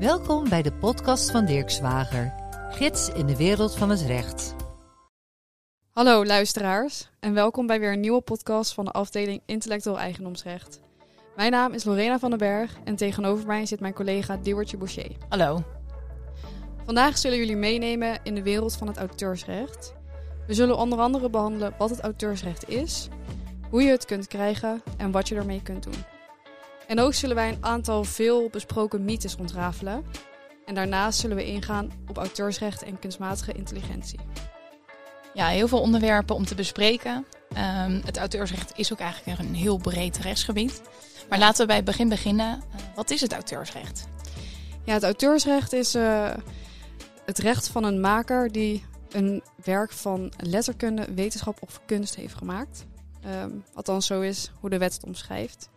Welkom bij de podcast van Dirk Zwager, gids in de wereld van het recht. Hallo luisteraars en welkom bij weer een nieuwe podcast van de afdeling Intellectueel Eigendomsrecht. Mijn naam is Lorena van den Berg en tegenover mij zit mijn collega Diewertje Boucher. Hallo. Vandaag zullen jullie meenemen in de wereld van het auteursrecht. We zullen onder andere behandelen wat het auteursrecht is, hoe je het kunt krijgen en wat je ermee kunt doen. En ook zullen wij een aantal veel besproken mythes ontrafelen. En daarnaast zullen we ingaan op auteursrecht en kunstmatige intelligentie. Ja, heel veel onderwerpen om te bespreken. Ehm, het auteursrecht is ook eigenlijk een heel breed rechtsgebied. Maar laten we bij het begin beginnen. Wat is het auteursrecht? Ja, het auteursrecht is uh, het recht van een maker die een werk van letterkunde, wetenschap of kunst heeft gemaakt. Um, althans, zo is hoe de wet het omschrijft.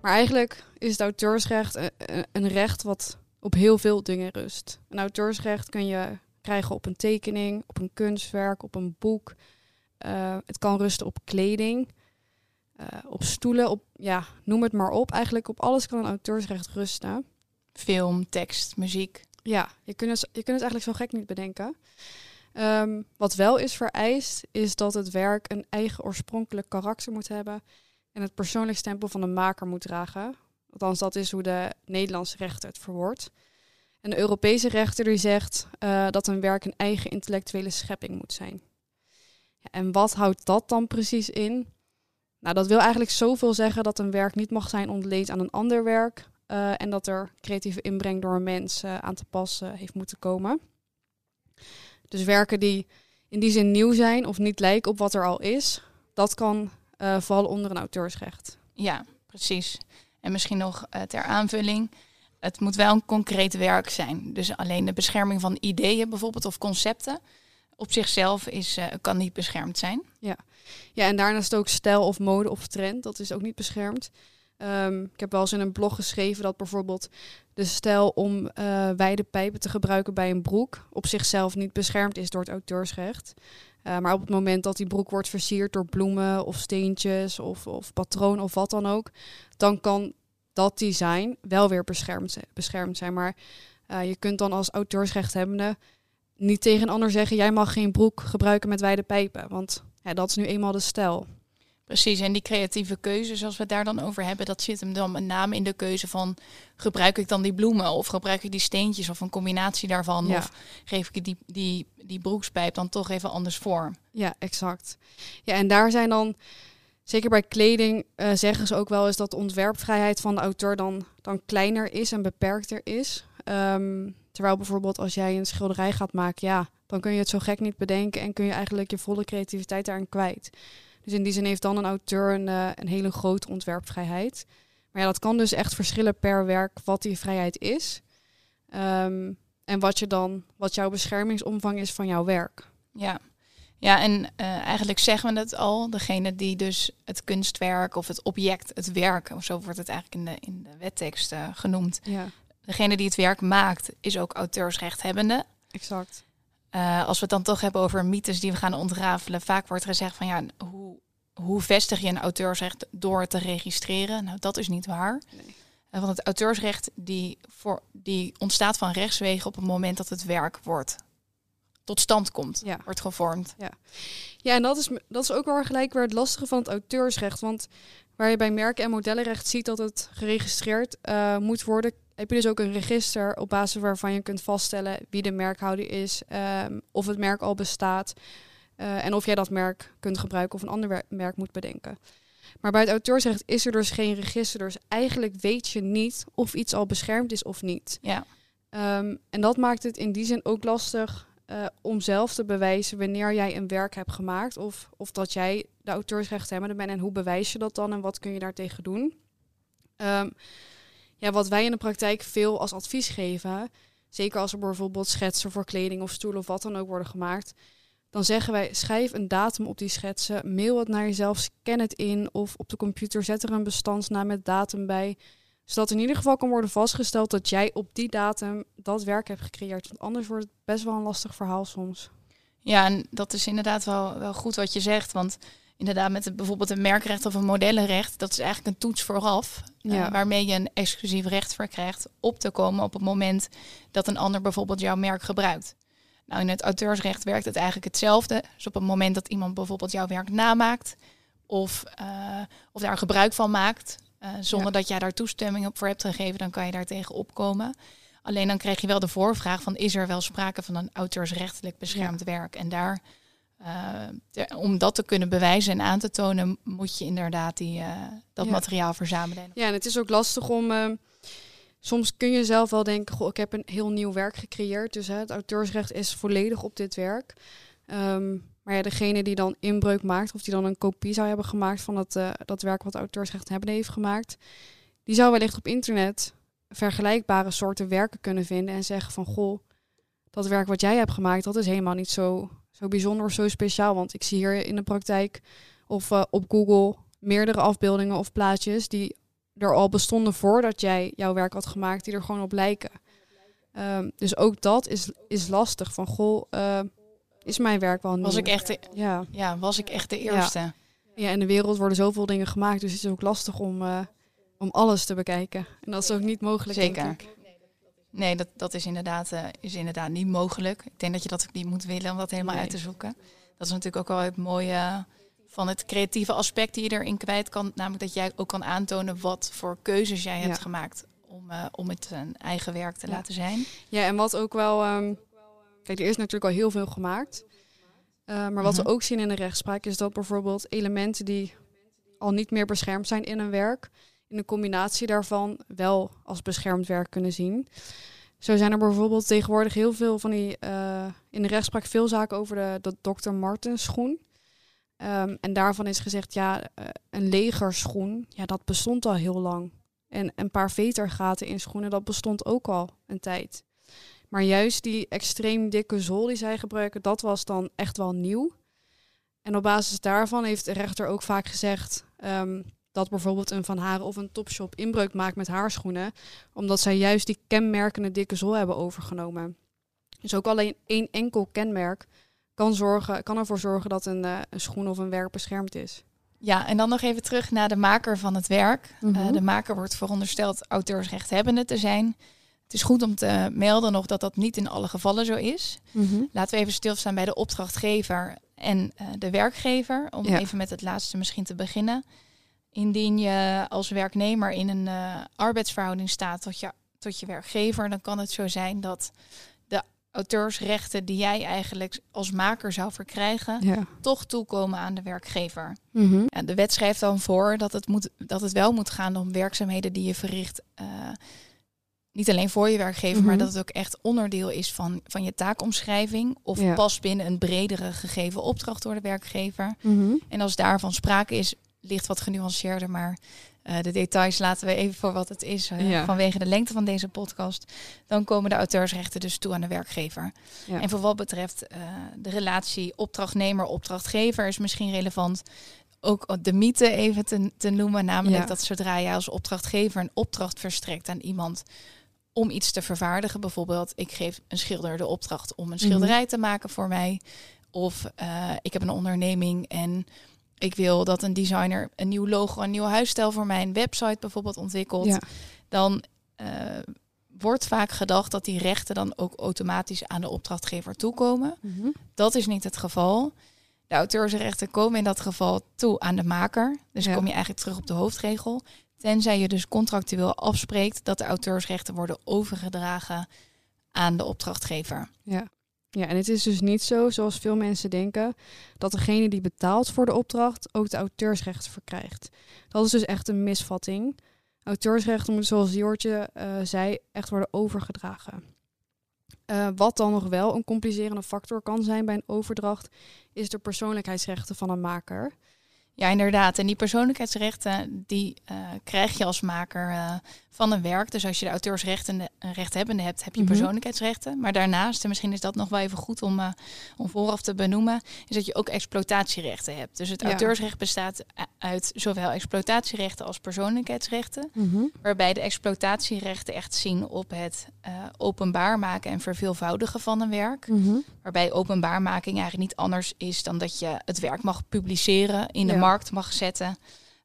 Maar eigenlijk is het auteursrecht een recht wat op heel veel dingen rust. Een auteursrecht kun je krijgen op een tekening, op een kunstwerk, op een boek. Uh, het kan rusten op kleding, uh, op stoelen, op ja, noem het maar op. Eigenlijk op alles kan een auteursrecht rusten. Film, tekst, muziek. Ja, je kunt het, je kunt het eigenlijk zo gek niet bedenken. Um, wat wel is vereist, is dat het werk een eigen oorspronkelijk karakter moet hebben en het persoonlijk stempel van de maker moet dragen. Althans, dat is hoe de Nederlandse rechter het verwoordt. En de Europese rechter die zegt uh, dat een werk een eigen intellectuele schepping moet zijn. En wat houdt dat dan precies in? Nou, dat wil eigenlijk zoveel zeggen dat een werk niet mag zijn ontleend aan een ander werk. Uh, en dat er creatieve inbreng door een mens uh, aan te passen heeft moeten komen. Dus werken die in die zin nieuw zijn of niet lijken op wat er al is, dat kan uh, vallen onder een auteursrecht. Ja, precies. En misschien nog uh, ter aanvulling. Het moet wel een concreet werk zijn. Dus alleen de bescherming van ideeën bijvoorbeeld of concepten op zichzelf is, uh, kan niet beschermd zijn. Ja. ja, en daarnaast ook stijl of mode of trend, dat is ook niet beschermd. Um, ik heb wel eens in een blog geschreven dat bijvoorbeeld de stijl om uh, wijde pijpen te gebruiken bij een broek op zichzelf niet beschermd is door het auteursrecht. Uh, maar op het moment dat die broek wordt versierd door bloemen of steentjes of, of patroon of wat dan ook, dan kan dat design wel weer beschermd, zijn. Maar uh, je kunt dan als auteursrechthebbende niet tegen een ander zeggen: jij mag geen broek gebruiken met wijde pijpen. Want dat is nu eenmaal de stijl. Precies, en die creatieve keuze, zoals we het daar dan over hebben, dat zit hem dan met name in de keuze van gebruik ik dan die bloemen of gebruik ik die steentjes of een combinatie daarvan ja. of geef ik die, die, die broekspijp dan toch even anders vorm. Ja, exact. Ja, en daar zijn dan, zeker bij kleding, uh, zeggen ze ook wel eens dat de ontwerpvrijheid van de auteur dan, dan kleiner is en beperkter is. Um, terwijl bijvoorbeeld als jij een schilderij gaat maken, ja, dan kun je het zo gek niet bedenken en kun je eigenlijk je volle creativiteit daarin kwijt. Dus in die zin heeft dan een auteur een, uh, een hele grote ontwerpvrijheid. Maar ja, dat kan dus echt verschillen per werk wat die vrijheid is. Um, en wat, je dan, wat jouw beschermingsomvang is van jouw werk. Ja, ja en uh, eigenlijk zeggen we het al. Degene die dus het kunstwerk of het object, het werk, of zo wordt het eigenlijk in de, in de wettekst uh, genoemd. Ja. Degene die het werk maakt, is ook auteursrechthebbende. Exact. Uh, als we het dan toch hebben over mythes die we gaan ontrafelen, vaak wordt gezegd van ja, hoe, hoe vestig je een auteursrecht door te registreren? Nou, dat is niet waar. Nee. Uh, want het auteursrecht die, voor, die ontstaat van rechtswegen op het moment dat het werk wordt tot stand komt, ja. wordt gevormd. Ja, ja en dat is, dat is ook wel gelijk weer het lastige van het auteursrecht. Want waar je bij merken en modellenrecht ziet dat het geregistreerd uh, moet worden, heb je dus ook een register op basis waarvan je kunt vaststellen wie de merkhouder is, um, of het merk al bestaat uh, en of jij dat merk kunt gebruiken of een ander merk moet bedenken. Maar bij het auteursrecht is er dus geen register, dus eigenlijk weet je niet of iets al beschermd is of niet. Ja. Um, en dat maakt het in die zin ook lastig uh, om zelf te bewijzen wanneer jij een werk hebt gemaakt of, of dat jij de auteursrechthebbende bent en hoe bewijs je dat dan en wat kun je daartegen doen. Um, ja, wat wij in de praktijk veel als advies geven, zeker als er bijvoorbeeld schetsen voor kleding of stoelen of wat dan ook worden gemaakt, dan zeggen wij schrijf een datum op die schetsen, mail het naar jezelf, scan het in of op de computer zet er een bestandsnaam met datum bij, zodat in ieder geval kan worden vastgesteld dat jij op die datum dat werk hebt gecreëerd. Want anders wordt het best wel een lastig verhaal soms. Ja, en dat is inderdaad wel, wel goed wat je zegt, want inderdaad met bijvoorbeeld een merkrecht of een modellenrecht, dat is eigenlijk een toets vooraf, ja. waarmee je een exclusief recht verkrijgt op te komen op het moment dat een ander bijvoorbeeld jouw merk gebruikt. Nou, in het auteursrecht werkt het eigenlijk hetzelfde. Dus op het moment dat iemand bijvoorbeeld jouw werk namaakt of, uh, of daar gebruik van maakt, uh, zonder dat jij daar toestemming op voor hebt gegeven, dan kan je daar tegen opkomen. Alleen dan krijg je wel de voorvraag van is er wel sprake van een auteursrechtelijk beschermd werk? En daar, uh, om dat te kunnen bewijzen en aan te tonen, moet je inderdaad die, dat materiaal verzamelen. Ja, en het is ook lastig om soms kun je zelf wel denken, goh, ik heb een heel nieuw werk gecreëerd. Dus hè, het auteursrecht is volledig op dit werk. Ehm, maar ja, degene die dan inbreuk maakt, of die dan een kopie zou hebben gemaakt van dat, uh, dat werk wat auteursrecht hebben heeft gemaakt, die zou wellicht op internet vergelijkbare soorten werken kunnen vinden en zeggen van goh, dat werk wat jij hebt gemaakt, dat is helemaal niet zo, zo bijzonder of zo speciaal. Want ik zie hier in de praktijk of uh, op Google meerdere afbeeldingen of plaatjes die er al bestonden voordat jij jouw werk had gemaakt, die er gewoon op lijken. Um, dus ook dat is, is lastig. Van goh, uh, is mijn werk wel nieuw? Was ik echt de, ja. Ja, was ik echt de eerste? Ja. ja, in de wereld worden zoveel dingen gemaakt, dus het is ook lastig om, uh, om alles te bekijken. En dat is ook niet mogelijk. Zeker. Nee, dat, dat is, inderdaad, uh, is inderdaad niet mogelijk. Ik denk dat je dat ook niet moet willen om dat helemaal nee. uit te zoeken. Dat is natuurlijk ook wel het mooie van het creatieve aspect die je erin kwijt kan. Namelijk dat jij ook kan aantonen wat voor keuzes jij hebt gemaakt om, uh, om het een eigen werk te ja. laten zijn. Ja, en wat ook wel. Um, kijk, er is natuurlijk al heel veel gemaakt. Uh, maar wat Mhm. we ook zien in de rechtspraak is dat bijvoorbeeld elementen die al niet meer beschermd zijn in een werk, in een combinatie daarvan wel als beschermd werk kunnen zien. Zo zijn er bijvoorbeeld tegenwoordig heel veel van die uh, in de rechtspraak veel zaken over de, de Dr. Martens schoen. Um, en daarvan is gezegd, ja, uh, een legerschoen, ja, dat bestond al heel lang. En een paar vetergaten in schoenen, dat bestond ook al een tijd. Maar juist die extreem dikke zool die zij gebruiken, dat was dan echt wel nieuw. En op basis daarvan heeft de rechter ook vaak gezegd um, dat bijvoorbeeld een Van Haren of een Topshop inbreuk maakt met haar schoenen, omdat zij juist die kenmerkende dikke zool hebben overgenomen. Dus ook alleen één enkel kenmerk kan, zorgen, kan ervoor zorgen dat een, uh, een schoen of een werk beschermd is. Ja, en dan nog even terug naar de maker van het werk. Mhm. Uh, de maker wordt verondersteld auteursrechthebbende te zijn. Het is goed om te melden nog dat dat niet in alle gevallen zo is. Mhm. Laten we even stilstaan bij de opdrachtgever en uh, de werkgever. Om Ja. even met het laatste misschien te beginnen. Indien je als werknemer in een uh, arbeidsverhouding staat tot je, tot je werkgever, dan kan het zo zijn dat auteursrechten die jij eigenlijk als maker zou verkrijgen, Ja. toch toekomen aan de werkgever. Mhm. Ja, de wet schrijft dan voor dat het, moet, dat het wel moet gaan om werkzaamheden die je verricht. Uh, niet alleen voor je werkgever, Mhm. maar dat het ook echt onderdeel is van, van je taakomschrijving. Of Ja. past binnen een bredere gegeven opdracht door de werkgever. Mhm. En als daarvan sprake is, ligt wat genuanceerder. Maar uh, de details laten we even voor wat het is. Ja. Vanwege de lengte van deze podcast. Dan komen de auteursrechten dus toe aan de werkgever. Ja. En voor wat betreft uh, de relatie opdrachtnemer-opdrachtgever is misschien relevant ook de mythe even te, te noemen. Namelijk Ja. dat zodra je als opdrachtgever een opdracht verstrekt aan iemand om iets te vervaardigen. Bijvoorbeeld, ik geef een schilder de opdracht om een schilderij te maken voor mij. Of uh, ik heb een onderneming en ik wil dat een designer een nieuw logo, een nieuw huisstijl voor mijn website bijvoorbeeld ontwikkelt. Ja. Dan uh, wordt vaak gedacht dat die rechten dan ook automatisch aan de opdrachtgever toekomen. Mhm. Dat is niet het geval. De auteursrechten komen in dat geval toe aan de maker. Dus Ja. kom je eigenlijk terug op de hoofdregel. Tenzij je dus contractueel afspreekt dat de auteursrechten worden overgedragen aan de opdrachtgever. Ja. Ja, en het is dus niet zo, zoals veel mensen denken, dat degene die betaalt voor de opdracht ook de auteursrechten verkrijgt. Dat is dus echt een misvatting. Auteursrechten moeten, zoals Joortje uh, zei, echt worden overgedragen. Uh, wat dan nog wel een complicerende factor kan zijn bij een overdracht, is de persoonlijkheidsrechten van een maker. Ja, inderdaad. En die persoonlijkheidsrechten, die uh, krijg je als maker van een werk. Dus als je de auteursrechten rechthebbende hebt, heb je Mhm. persoonlijkheidsrechten. Maar daarnaast, en misschien is dat nog wel even goed om, eh, om vooraf te benoemen, is dat je ook exploitatierechten hebt. Dus het Ja. auteursrecht bestaat uit zowel exploitatierechten als persoonlijkheidsrechten. Mhm. Waarbij de exploitatierechten echt zien op het eh, openbaar maken en verveelvoudigen van een werk. Mhm. Waarbij openbaarmaking eigenlijk niet anders is dan dat je het werk mag publiceren, in de Ja. markt mag zetten.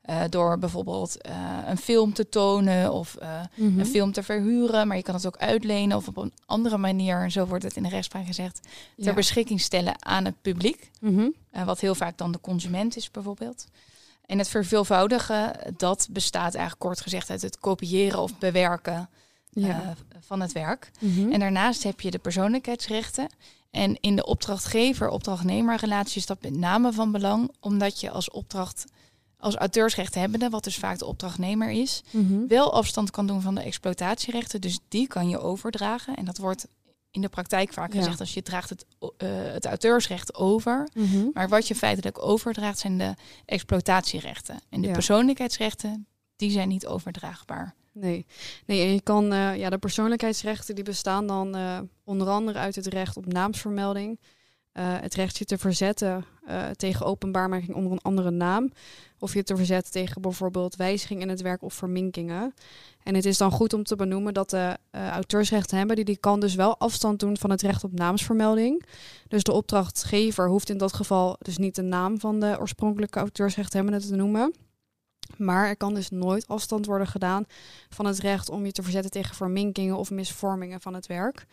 Eh, door bijvoorbeeld eh, een film te tonen of eh, Mhm. een film te verhuren. Maar je kan het ook uitlenen of op een andere manier, en zo wordt het in de rechtspraak gezegd, ter Ja. beschikking stellen aan het publiek. Mhm. Wat heel vaak dan de consument is bijvoorbeeld. En het verveelvoudigen, dat bestaat eigenlijk kort gezegd uit het kopiëren of bewerken Ja. van het werk. Mhm. En daarnaast heb je de persoonlijkheidsrechten. En in de opdrachtgever-opdrachtnemer relatie is dat met name van belang, omdat je als opdracht, als auteursrechthebbende, wat dus vaak de opdrachtnemer is, Mhm. wel afstand kan doen van de exploitatierechten. Dus die kan je overdragen. En dat wordt in de praktijk vaak Ja. gezegd als je draagt het, eh, het auteursrecht over. Mhm. Maar wat je feitelijk overdraagt zijn de exploitatierechten. En de Ja. persoonlijkheidsrechten, die zijn niet overdraagbaar. Nee. nee, en je kan, eh, ja, de persoonlijkheidsrechten die bestaan dan eh, onder andere uit het recht op naamsvermelding, het recht je te verzetten eh, tegen openbaarmaking onder een andere naam, of je te verzetten tegen bijvoorbeeld wijziging in het werk of verminkingen. En het is dan goed om te benoemen dat de eh auteursrechten hebben, die, die kan dus wel afstand doen van het recht op naamsvermelding. Dus de opdrachtgever hoeft in dat geval dus niet de naam van de oorspronkelijke auteursrechthebbende te noemen. Maar er kan dus nooit afstand worden gedaan van het recht om je te verzetten tegen verminkingen of misvormingen van het werk.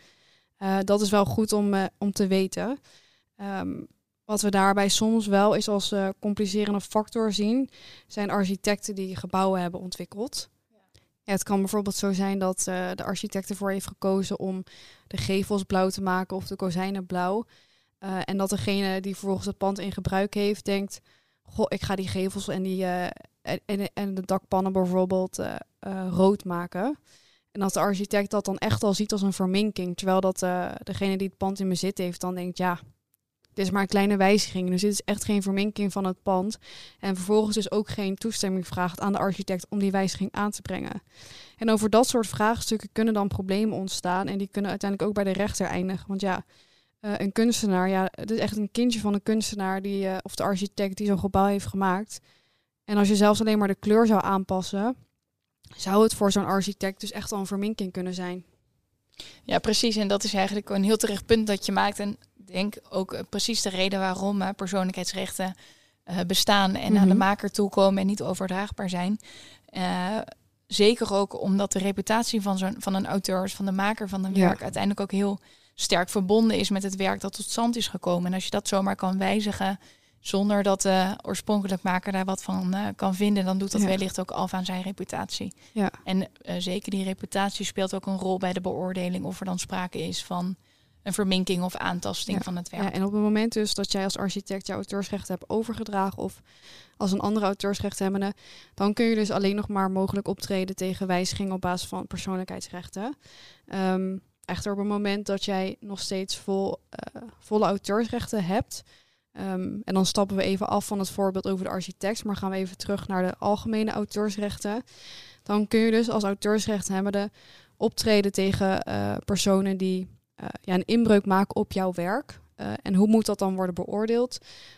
Eh, dat is wel goed om, eh, om te weten. Ehm, wat we daarbij soms wel eens als complicerende factor zien, zijn architecten die gebouwen hebben ontwikkeld. Ja, het kan bijvoorbeeld zo zijn dat eh, de architect ervoor heeft gekozen om de gevels blauw te maken of de kozijnen blauw. Eh, en dat degene die vervolgens het pand in gebruik heeft, denkt: Goh, ik ga die gevels en, die, eh, en, en, de dakpannen bijvoorbeeld rood maken. En dat de architect dat dan echt al ziet als een verminking. Terwijl dat degene die het pand in bezit heeft dan denkt: ja, dit is maar een kleine wijziging. Dus dit is echt geen verminking van het pand. En vervolgens dus ook geen toestemming vraagt aan de architect om die wijziging aan te brengen. En over dat soort vraagstukken kunnen dan problemen ontstaan. En die kunnen uiteindelijk ook bij de rechter eindigen. Want ja, eh, een kunstenaar, ja, het is echt een kindje van een kunstenaar die, eh, of de architect die zo'n gebouw heeft gemaakt. En als je zelfs alleen maar de kleur zou aanpassen, zou het voor zo'n architect dus echt al een verminking kunnen zijn. Ja, precies. En dat is eigenlijk een heel terecht punt dat je maakt. En denk ook eh, precies de reden waarom eh, persoonlijkheidsrechten eh, bestaan en aan de Mhm. maker toekomen en niet overdraagbaar zijn. Eh, zeker ook omdat de reputatie van, zo'n, van een auteur, van de maker van een Ja. werk, uiteindelijk ook heel sterk verbonden is met het werk dat tot stand is gekomen. En als je dat zomaar kan wijzigen zonder dat de oorspronkelijk maker daar wat van kan vinden, dan doet dat Ja. wellicht ook af aan zijn reputatie. Ja. En zeker die reputatie speelt ook een rol bij de beoordeling of er dan sprake is van een verminking of aantasting Ja. van het werk. Ja, en op het moment dus dat jij als architect jouw auteursrecht hebt overgedragen of als een andere auteursrechthebbende, dan kun je dus alleen nog maar mogelijk optreden tegen wijziging op basis van persoonlijkheidsrechten. Ehm, echter op het moment dat jij nog steeds vol, eh, volle auteursrechten hebt, ehm, en dan stappen we even af van het voorbeeld over de architect, maar gaan we even terug naar de algemene auteursrechten, dan kun je dus als auteursrechthebbende optreden tegen eh, personen die eh, ja, een inbreuk maken op jouw werk. Eh, en hoe moet dat dan worden beoordeeld?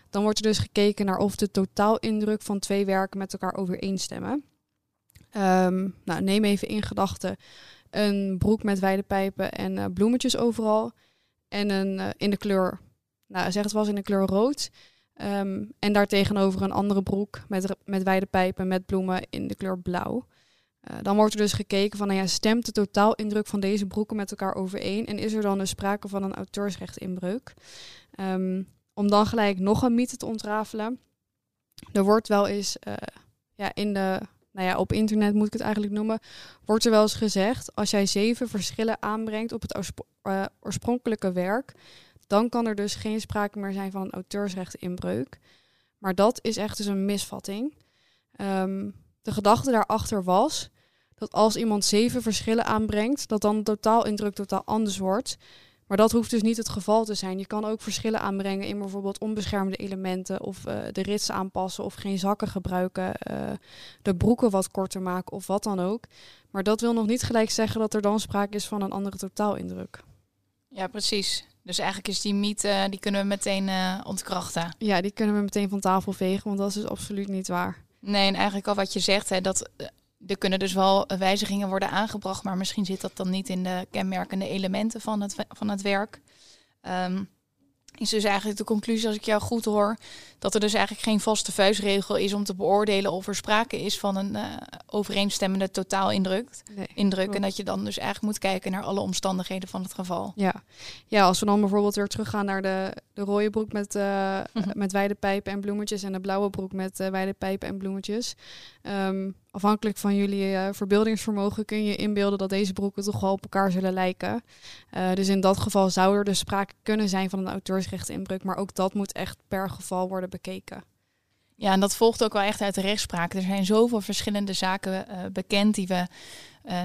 Dan wordt er dus gekeken naar of de totaalindruk van twee werken met elkaar overeenstemmen. Ehm, nou, neem even in gedachten een broek met wijde pijpen en eh, bloemetjes overal. En een, in de kleur, nou zeg het was in de kleur rood. Ehm, en daartegenover een andere broek met, met wijde pijpen met bloemen in de kleur blauw. Eh, dan wordt er dus gekeken van, nou ja, stemt de totaalindruk van deze broeken met elkaar overeen? En is er dan dus sprake van een auteursrechtinbreuk? Ehm, om dan gelijk nog een mythe te ontrafelen. Er wordt wel eens eh, ja, in de, nou ja, op internet moet ik het eigenlijk noemen, wordt er wel eens gezegd, als jij zeven verschillen aanbrengt op het eh, oorspronkelijke werk, dan kan er dus geen sprake meer zijn van een auteursrechteninbreuk. Maar dat is echt dus een misvatting. Ehm, de gedachte daarachter was dat als iemand zeven verschillen aanbrengt, dat dan de totaalindruk totaal anders wordt. Maar dat hoeft dus niet het geval te zijn. Je kan ook verschillen aanbrengen in bijvoorbeeld onbeschermde elementen of uh, de rits aanpassen of geen zakken gebruiken, uh, de broeken wat korter maken of wat dan ook. Maar dat wil nog niet gelijk zeggen dat er dan sprake is van een andere totaalindruk. Ja, precies. Dus eigenlijk is die mythe, die kunnen we meteen uh, ontkrachten. Ja, die kunnen we meteen van tafel vegen, want dat is dus absoluut niet waar. Nee, en eigenlijk al wat je zegt, hè, dat er kunnen dus wel wijzigingen worden aangebracht, maar misschien zit dat dan niet in de kenmerkende elementen van het, van het werk. Um, is dus eigenlijk de conclusie, als ik jou goed hoor, dat er dus eigenlijk geen vaste vuistregel is om te beoordelen of er sprake is van een uh, overeenstemmende totaalindruk. Nee, indruk, en dat je dan dus eigenlijk moet kijken naar alle omstandigheden van het geval. Ja, ja als we dan bijvoorbeeld weer teruggaan naar de, de rode broek met, uh, met wijde pijpen en bloemetjes en de blauwe broek met uh, wijde pijpen en bloemetjes. Um, afhankelijk van jullie uh, verbeeldingsvermogen kun je inbeelden dat deze broeken toch wel op elkaar zullen lijken. Uh, dus in dat geval zou er dus sprake kunnen zijn van een auteursrechteninbreuk, maar ook dat moet echt per geval worden bekeken. Ja, en dat volgt ook wel echt uit de rechtspraak. Er zijn zoveel verschillende zaken uh, bekend die we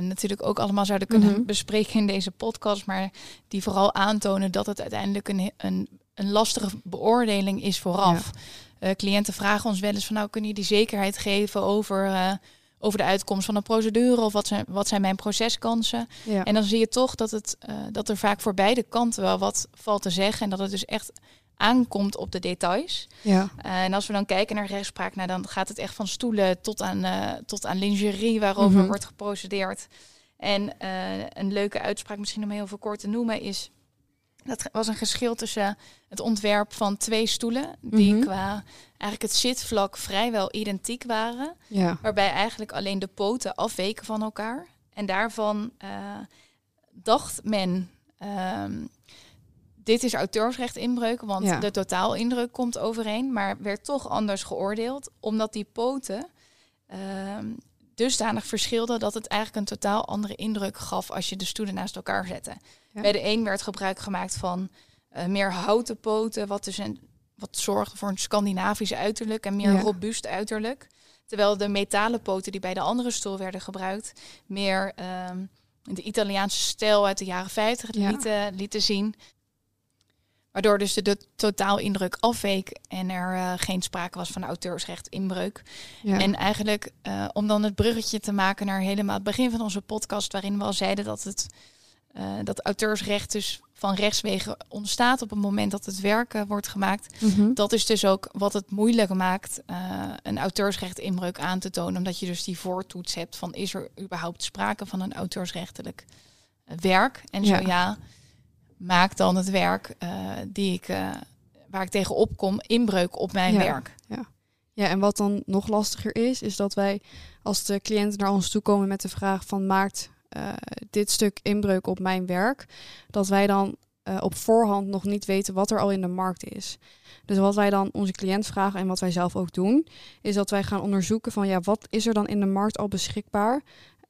natuurlijk ook allemaal zouden kunnen mm -hmm. bespreken in deze podcast, maar die vooral aantonen dat het uiteindelijk een, een, een lastige beoordeling is vooraf. Ja. cliënten vragen ons wel eens van nou kun je die zekerheid geven over over de uitkomst van een procedure of wat zijn, wat zijn mijn proceskansen. Ja. En dan zie je toch dat, het, uh, dat er vaak voor beide kanten wel wat valt te zeggen en dat het dus echt aankomt op de details. Ja. Uh, en als we dan kijken naar rechtspraak, nou, dan gaat het echt van stoelen tot aan, uh, tot aan lingerie waarover mm -hmm. wordt geprocedeerd. En een leuke uitspraak, misschien om heel veel kort te noemen, is dat was een geschil tussen het ontwerp van twee stoelen, die mm -hmm. qua eigenlijk het zitvlak vrijwel identiek waren. Ja. Waarbij eigenlijk alleen de poten afweken van elkaar. En daarvan uh, dacht men, um, dit is auteursrecht inbreuk, want ja. de totaalindruk komt overeen. Maar werd toch anders geoordeeld, omdat die poten um, dusdanig verschilden dat het eigenlijk een totaal andere indruk gaf als je de stoelen naast elkaar zette. Ja. Bij de een werd gebruik gemaakt van uh, meer houten poten, wat dus een, wat zorgde voor een Scandinavisch uiterlijk en meer ja. robuust uiterlijk. Terwijl de metalen poten die bij de andere stoel werden gebruikt, meer um, de Italiaanse stijl uit de jaren 50 ja. lieten, lieten zien. Waardoor dus de, de totaalindruk afweek en er uh, geen sprake was van auteursrecht inbreuk. Ja. En eigenlijk uh, om dan het bruggetje te maken naar helemaal het begin van onze podcast, waarin we al zeiden dat het uh, dat auteursrecht dus van rechtswegen ontstaat op het moment dat het werk wordt gemaakt. Mm -hmm. Dat is dus ook wat het moeilijk maakt een auteursrecht inbreuk aan te tonen. Omdat je dus die voortoets hebt van is er überhaupt sprake van een auteursrechtelijk werk? En zo ja, ja maakt dan het werk die ik, waar ik tegen opkom inbreuk op mijn ja. werk. Ja. ja, en wat dan nog lastiger is, is dat wij als de cliënten naar ons toe komen met de vraag van maakt uh, dit stuk inbreuk op mijn werk, dat wij dan uh, op voorhand nog niet weten wat er al in de markt is. Dus wat wij dan onze cliënt vragen en wat wij zelf ook doen, is dat wij gaan onderzoeken van ja, wat is er dan in de markt al beschikbaar?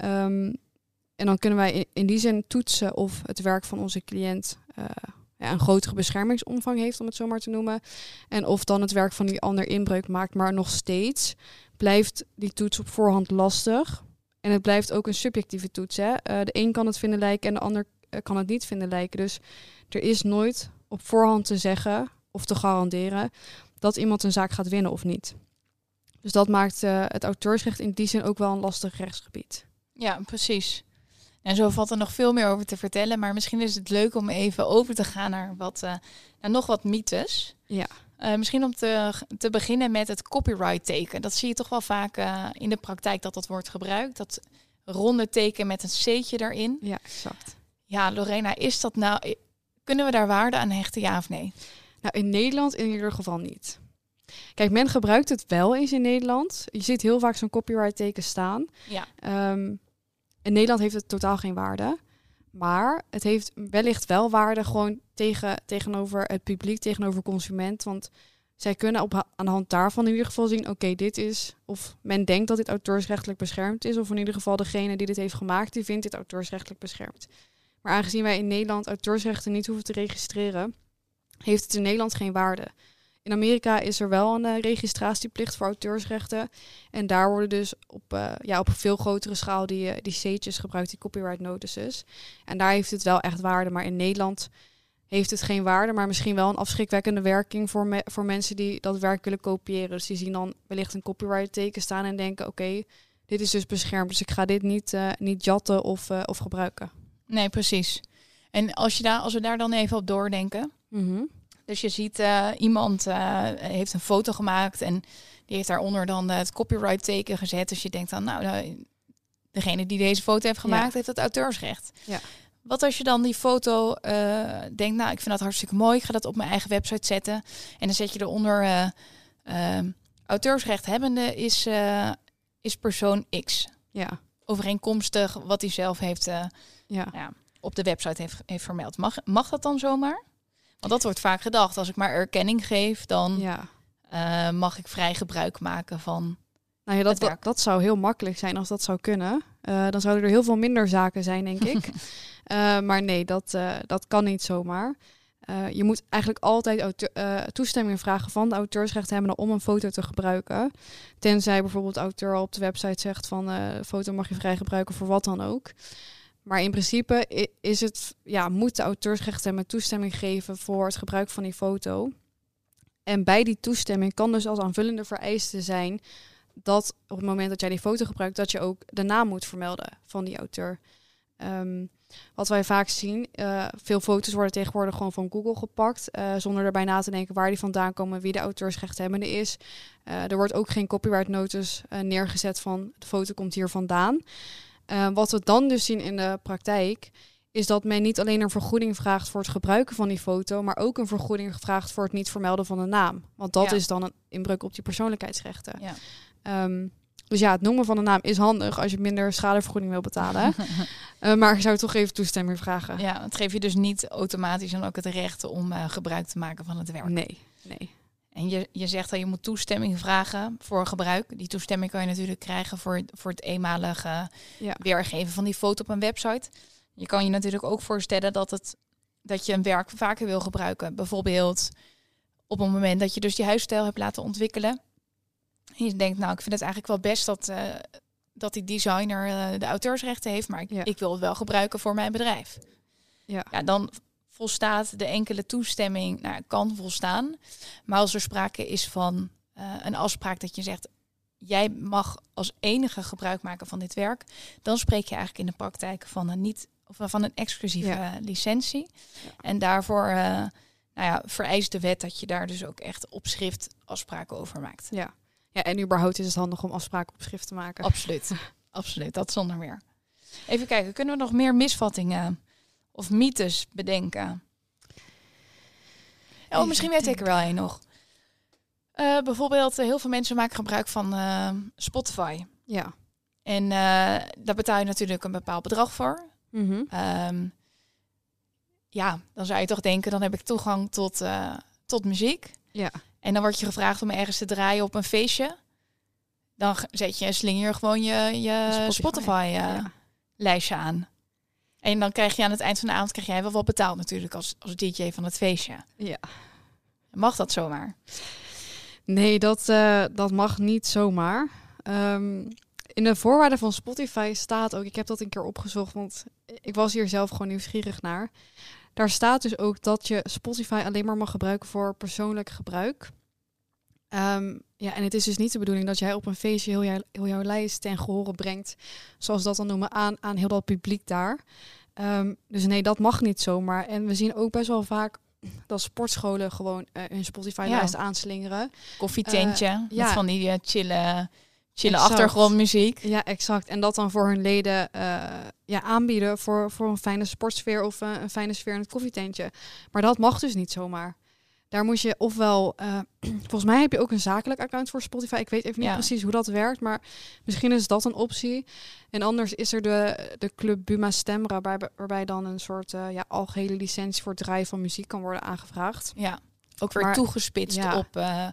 Um, en dan kunnen wij in, die zin toetsen of het werk van onze cliënt uh, ja, een grotere beschermingsomvang heeft, om het zo maar te noemen. En of dan het werk van die ander inbreuk maakt, maar nog steeds blijft die toets op voorhand lastig. En het blijft ook een subjectieve toets. Hè? Uh, de een kan het vinden lijken en de ander uh, kan het niet vinden lijken. Dus er is nooit op voorhand te zeggen of te garanderen dat iemand een zaak gaat winnen of niet. Dus dat maakt het auteursrecht in die zin ook wel een lastig rechtsgebied. Ja, precies. En zo valt er nog veel meer over te vertellen. Maar misschien is het leuk om even over te gaan naar, wat, naar nog wat mythes. Ja. Uh, misschien om te, te beginnen met het copyright teken. Dat zie je toch wel vaak uh, in de praktijk dat dat wordt gebruikt. Dat ronde teken met een C'tje erin. Ja, exact. Ja, Lorena, is dat nou... Kunnen we daar waarde aan hechten, ja of nee? Nou, in Nederland in ieder geval niet. Kijk, men gebruikt het wel eens in Nederland. Je ziet heel vaak zo'n copyright teken staan. Ja. Um, in Nederland heeft het totaal geen waarde. Maar het heeft wellicht wel waarde gewoon tegen, tegenover het publiek, tegenover consument. Want zij kunnen op, aan de hand daarvan in ieder geval zien, oké, dit is, of men denkt dat dit auteursrechtelijk beschermd is, of in ieder geval degene die dit heeft gemaakt, die vindt dit auteursrechtelijk beschermd. Maar aangezien wij in Nederland auteursrechten niet hoeven te registreren, heeft het in Nederland geen waarde. In Amerika is er wel een uh, registratieplicht voor auteursrechten. En daar worden dus op, uh, ja, op een veel grotere schaal die, uh, die C'tjes gebruikt, die copyright notices. En daar heeft het wel echt waarde. Maar in Nederland heeft het geen waarde, maar misschien wel een afschrikwekkende werking voor, me voor mensen die dat werk willen kopiëren. Dus die zien dan wellicht een copyright teken staan en denken: oké, dit is dus beschermd, dus ik ga dit niet, uh, niet jatten of, uh, of gebruiken. Nee, precies. En als, je daar, als we daar dan even op doordenken. Mm Dus je ziet uh, iemand heeft een foto gemaakt en die heeft daaronder dan het copyright teken gezet. Dus je denkt dan, nou, nou degene die deze foto heeft gemaakt, heeft het auteursrecht. Ja. Wat als je dan die foto denkt, nou, ik vind dat hartstikke mooi, ik ga dat op mijn eigen website zetten. En dan zet je eronder uh, auteursrechthebbende is, is persoon X. Ja. Overeenkomstig wat hij zelf heeft ja. ja. op de website heeft, heeft vermeld. Mag, mag dat dan zomaar? Want dat wordt vaak gedacht. Als ik maar erkenning geef, dan ja. mag ik vrij gebruik maken van nou ja, dat, dat, dat, zou heel makkelijk zijn als dat zou kunnen. Uh, dan zouden er heel veel minder zaken zijn, denk ik. uh, maar nee, dat, dat kan niet zomaar. je moet eigenlijk altijd toestemming vragen van de auteursrechthebbende om een foto te gebruiken. Tenzij bijvoorbeeld de auteur op de website zegt van de foto mag je vrij gebruiken voor wat dan ook. Maar in principe is het, ja, moet de auteursrechthebbende toestemming geven voor het gebruik van die foto. En bij die toestemming kan dus als aanvullende vereiste zijn dat op het moment dat jij die foto gebruikt, dat je ook de naam moet vermelden van die auteur. Um, wat wij vaak zien, uh, veel foto's worden tegenwoordig gewoon van Google gepakt, uh, zonder erbij na te denken waar die vandaan komen, wie de auteursrechthebbende is. Uh, er wordt ook geen copyright notice neergezet van de foto komt hier vandaan. Wat we dan dus zien in de praktijk, is dat men niet alleen een vergoeding vraagt voor het gebruiken van die foto, maar ook een vergoeding vraagt voor het niet vermelden van de naam. Want dat Ja. is dan een inbreuk op die persoonlijkheidsrechten. Ja. Ehm, dus ja, het noemen van de naam is handig als je minder schadevergoeding wil betalen. Eh, maar ik zou toch even toestemming vragen. Ja, het geeft je dus niet automatisch dan ook het recht om eh, gebruik te maken van het werk. Nee, nee. En je, je zegt dat je moet toestemming vragen voor gebruik. Die toestemming kan je natuurlijk krijgen voor, voor het eenmalige Ja. weergeven van die foto op een website. Je kan je natuurlijk ook voorstellen dat, het, dat je een werk vaker wil gebruiken. Bijvoorbeeld op een moment dat je dus die huisstijl hebt laten ontwikkelen. En je denkt, nou, ik vind het eigenlijk wel best dat, eh, dat die designer eh, de auteursrechten heeft, maar ik, Ja. ik wil het wel gebruiken voor mijn bedrijf. Ja. ja, dan volstaat de enkele toestemming, nou, kan volstaan. Maar als er sprake is van eh, een afspraak dat je zegt, jij mag als enige gebruik maken van dit werk, dan spreek je eigenlijk in de praktijk van een niet of van een exclusieve Ja. licentie. Ja. En daarvoor eh, nou ja, vereist de wet dat je daar dus ook echt op schrift afspraken over maakt. Ja. ja, en überhaupt is het handig om afspraken op schrift te maken. Absoluut. Absoluut, dat zonder meer. Even kijken, kunnen we nog meer misvattingen of mythes bedenken? Oh, misschien weet ik er wel een nog. Eh, bijvoorbeeld, eh, heel veel mensen maken gebruik van eh, Spotify. Ja. En daar betaal je natuurlijk een bepaald bedrag voor. Ehm, ja, dan zou je toch denken, dan heb ik toegang tot, tot muziek. Ja. En dan word je gevraagd om ergens te draaien op een feestje. Dan zet je, slinger je gewoon je, je Spotify. Spotify-lijstje Ja. aan. En dan krijg je aan het eind van de avond krijg jij wel wat betaald natuurlijk als, als DJ van het feestje. Ja. Mag dat zomaar? Nee, dat, eh, dat mag niet zomaar. Ehm, in de voorwaarden van Spotify staat ook, ik heb dat een keer opgezocht, want ik was hier zelf gewoon nieuwsgierig naar. Daar staat dus ook dat je Spotify alleen maar mag gebruiken voor persoonlijk gebruik. Ehm, ja, en het is dus niet de bedoeling dat jij op een feestje heel, jou, heel jouw lijst ten gehore brengt, zoals dat dan noemen, aan, aan heel dat publiek daar. Ehm, dus nee, dat mag niet zomaar. En we zien ook best wel vaak dat sportscholen gewoon eh, hun Spotify-lijst aanslingeren. Koffietentje, Eh, met ja. van die eh, chille, chille Exact. achtergrondmuziek. Ja, exact. En dat dan voor hun leden ja, aanbieden voor, voor een fijne sportsfeer of een fijne sfeer in het koffietentje. Maar dat mag dus niet zomaar. Daar moet je ofwel, eh, volgens mij heb je ook een zakelijk account voor Spotify. Ik weet even niet Ja. precies hoe dat werkt, maar misschien is dat een optie. En anders is er de, de Club Buma Stemra, waarbij, waarbij dan een soort eh, ja, algehele licentie voor het draaien van muziek kan worden aangevraagd. Ja, ook weer Maar- toegespitst ja. op eh,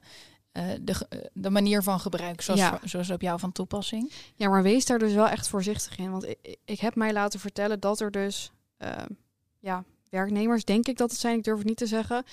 de, de manier van gebruik, zoals, Ja. zoals op jou van toepassing. Ja, maar wees daar dus wel echt voorzichtig in. Want ik, ik- heb mij laten vertellen dat er dus ja, werknemers, denk ik dat het zijn, ik durf het niet te zeggen,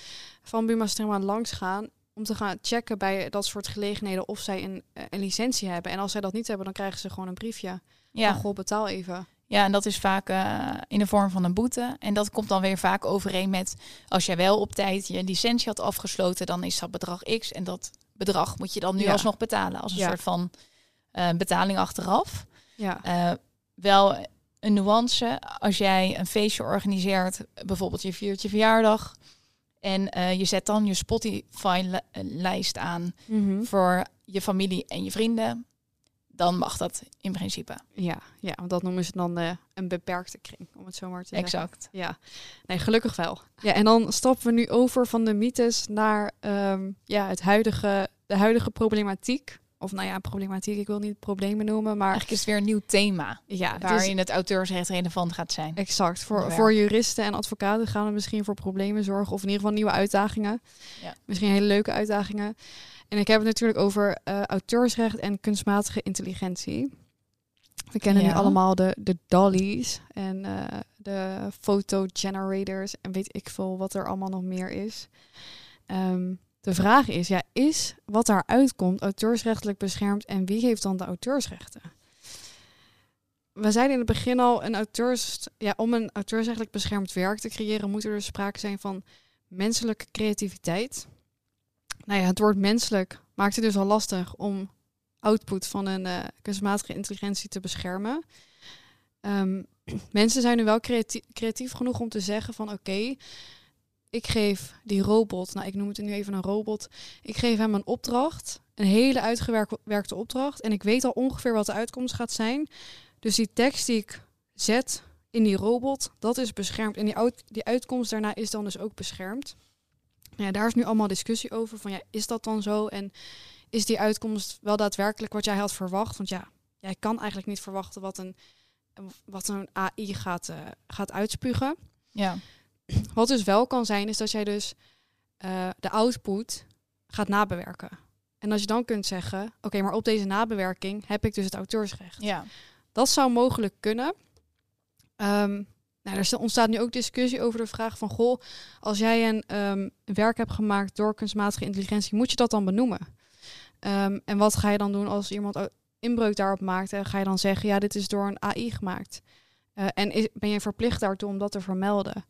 van Buma Stemra langs gaan om te gaan checken bij dat soort gelegenheden of zij een, eh, een licentie hebben. En als zij dat niet hebben, dan krijgen ze gewoon een briefje. Ja, Van, goh, betaal even. Ja, en dat is vaak uh, in de vorm van een boete. En dat komt dan weer vaak overeen met als jij wel op tijd je licentie had afgesloten, dan is dat bedrag X. En dat bedrag moet je dan nu Ja. alsnog betalen als een Ja. soort van eh, betaling achteraf. Ja, Eh, wel een nuance als jij een feestje organiseert, bijvoorbeeld je viert je verjaardag. En eh, je zet dan je Spotify-lijst aan Mhm. voor je familie en je vrienden. Dan mag dat in principe. ja, ja, want dat noemen ze dan eh, een beperkte kring, om het zo maar te zeggen. Exact. Ja, nee, gelukkig wel. Ja, en dan stappen we nu over van de mythes naar ehm, ja, het huidige, de huidige problematiek. Of nou ja, problematiek, ik wil niet problemen noemen, maar Eigenlijk is het weer een nieuw thema ja, waarin het auteursrecht relevant gaat zijn. exact. Voor, voor juristen en advocaten gaan we misschien voor problemen zorgen, of in ieder geval nieuwe uitdagingen. Ja. Misschien hele leuke uitdagingen. En ik heb het natuurlijk over eh, auteursrecht en kunstmatige intelligentie. We kennen nu allemaal de, de dollies en eh, de photo generators en weet ik veel wat er allemaal nog meer is. Ehm, de vraag is, ja, is wat daaruit komt auteursrechtelijk beschermd en wie heeft dan de auteursrechten? We zeiden in het begin al, een auteurs, ja, om een auteursrechtelijk beschermd werk te creëren, moet er dus sprake zijn van menselijke creativiteit. Nou ja, het woord menselijk maakt het dus al lastig om output van een eh, kunstmatige intelligentie te beschermen. Ehm, mensen zijn nu wel creatief, creatief genoeg om te zeggen van oké, ik geef die robot, nou ik noem het nu even een robot, ik geef hem een opdracht, een hele uitgewerkte opdracht en ik weet al ongeveer wat de uitkomst gaat zijn. Dus die tekst die ik zet in die robot, dat is beschermd en die, uit, die uitkomst daarna is dan dus ook beschermd. Ja, daar is nu allemaal discussie over van ja, is dat dan zo en is die uitkomst wel daadwerkelijk wat jij had verwacht? Want ja, jij kan eigenlijk niet verwachten wat een, wat een AI gaat, eh, gaat uitspugen. Ja, Wat dus wel kan zijn, is dat jij dus eh, de output gaat nabewerken. En als je dan kunt zeggen, oké, maar op deze nabewerking heb ik dus het auteursrecht. ja. Dat zou mogelijk kunnen. Ehm, nou, er ontstaat nu ook discussie over de vraag van, goh, als jij een ehm, werk hebt gemaakt door kunstmatige intelligentie, moet je dat dan benoemen? Ehm, en wat ga je dan doen als iemand inbreuk daarop maakt? En ga je dan zeggen, ja, dit is door een AI gemaakt? Eh, en is, ben je verplicht daartoe om dat te vermelden?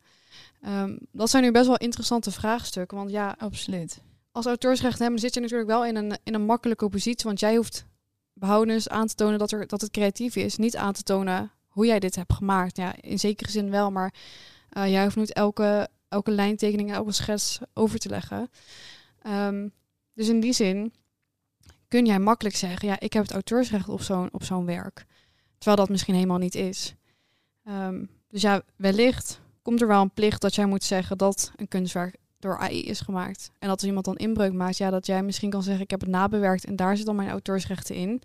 Ehm, dat zijn nu best wel interessante vraagstukken. Want ja, Absoluut. als auteursrechthebber zit je natuurlijk wel in een, in een makkelijke positie. Want jij hoeft behoudens aan te tonen dat, er, dat het creatief is. Niet aan te tonen hoe jij dit hebt gemaakt. Ja, in zekere zin wel, maar eh, jij hoeft niet elke, elke lijntekening, elke schets over te leggen. Ehm, dus in die zin kun jij makkelijk zeggen, ja, ik heb het auteursrecht op zo'n op zo'n werk. Terwijl dat misschien helemaal niet is. Ehm, dus ja, wellicht komt er wel een plicht dat jij moet zeggen dat een kunstwerk door AI is gemaakt. En dat als iemand dan inbreuk maakt, ja, dat jij misschien kan zeggen, ik heb het nabewerkt en daar zit dan mijn auteursrechten in.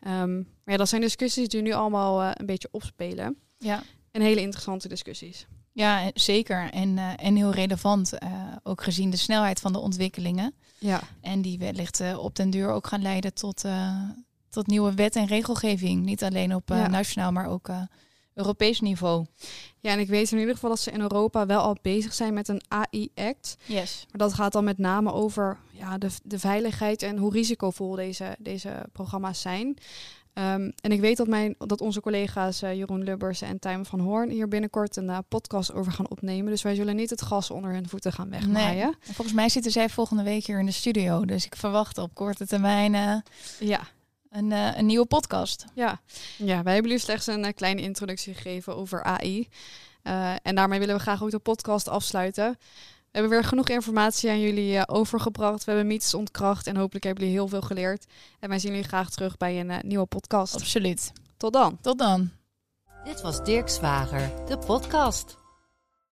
Ehm, maar ja, dat zijn discussies die nu allemaal eh, een beetje opspelen. Ja. En hele interessante discussies. Ja, zeker. En, eh, en heel relevant, eh, ook gezien de snelheid van de ontwikkelingen. Ja, En die wellicht op den duur ook gaan leiden tot, tot nieuwe wet en regelgeving. Niet alleen op Ja. nationaal, maar ook Europees niveau. ja, en ik weet in ieder geval dat ze in Europa wel al bezig zijn met een AI-act. Yes. Maar dat gaat dan met name over ja, de, de veiligheid en hoe risicovol deze, deze programma's zijn. Ehm, en ik weet dat, mijn, dat onze collega's eh, Jeroen Lubbers en Tijmen van Hoorn hier binnenkort een eh, podcast over gaan opnemen. Dus wij zullen niet het gas onder hun voeten gaan wegmaaien. En volgens mij zitten zij volgende week hier in de studio. Dus ik verwacht op korte termijn eh, Ja, een, eh, een nieuwe podcast. ja. ja, wij hebben jullie slechts een eh, kleine introductie gegeven over AI. Eh, en daarmee willen we graag ook de podcast afsluiten. We hebben weer genoeg informatie aan jullie eh, overgebracht. We hebben mythes ontkracht en hopelijk hebben jullie heel veel geleerd. En wij zien jullie graag terug bij een nieuwe podcast. Absoluut. Tot dan! Tot dan. Dit was Dirk Zwager, de podcast.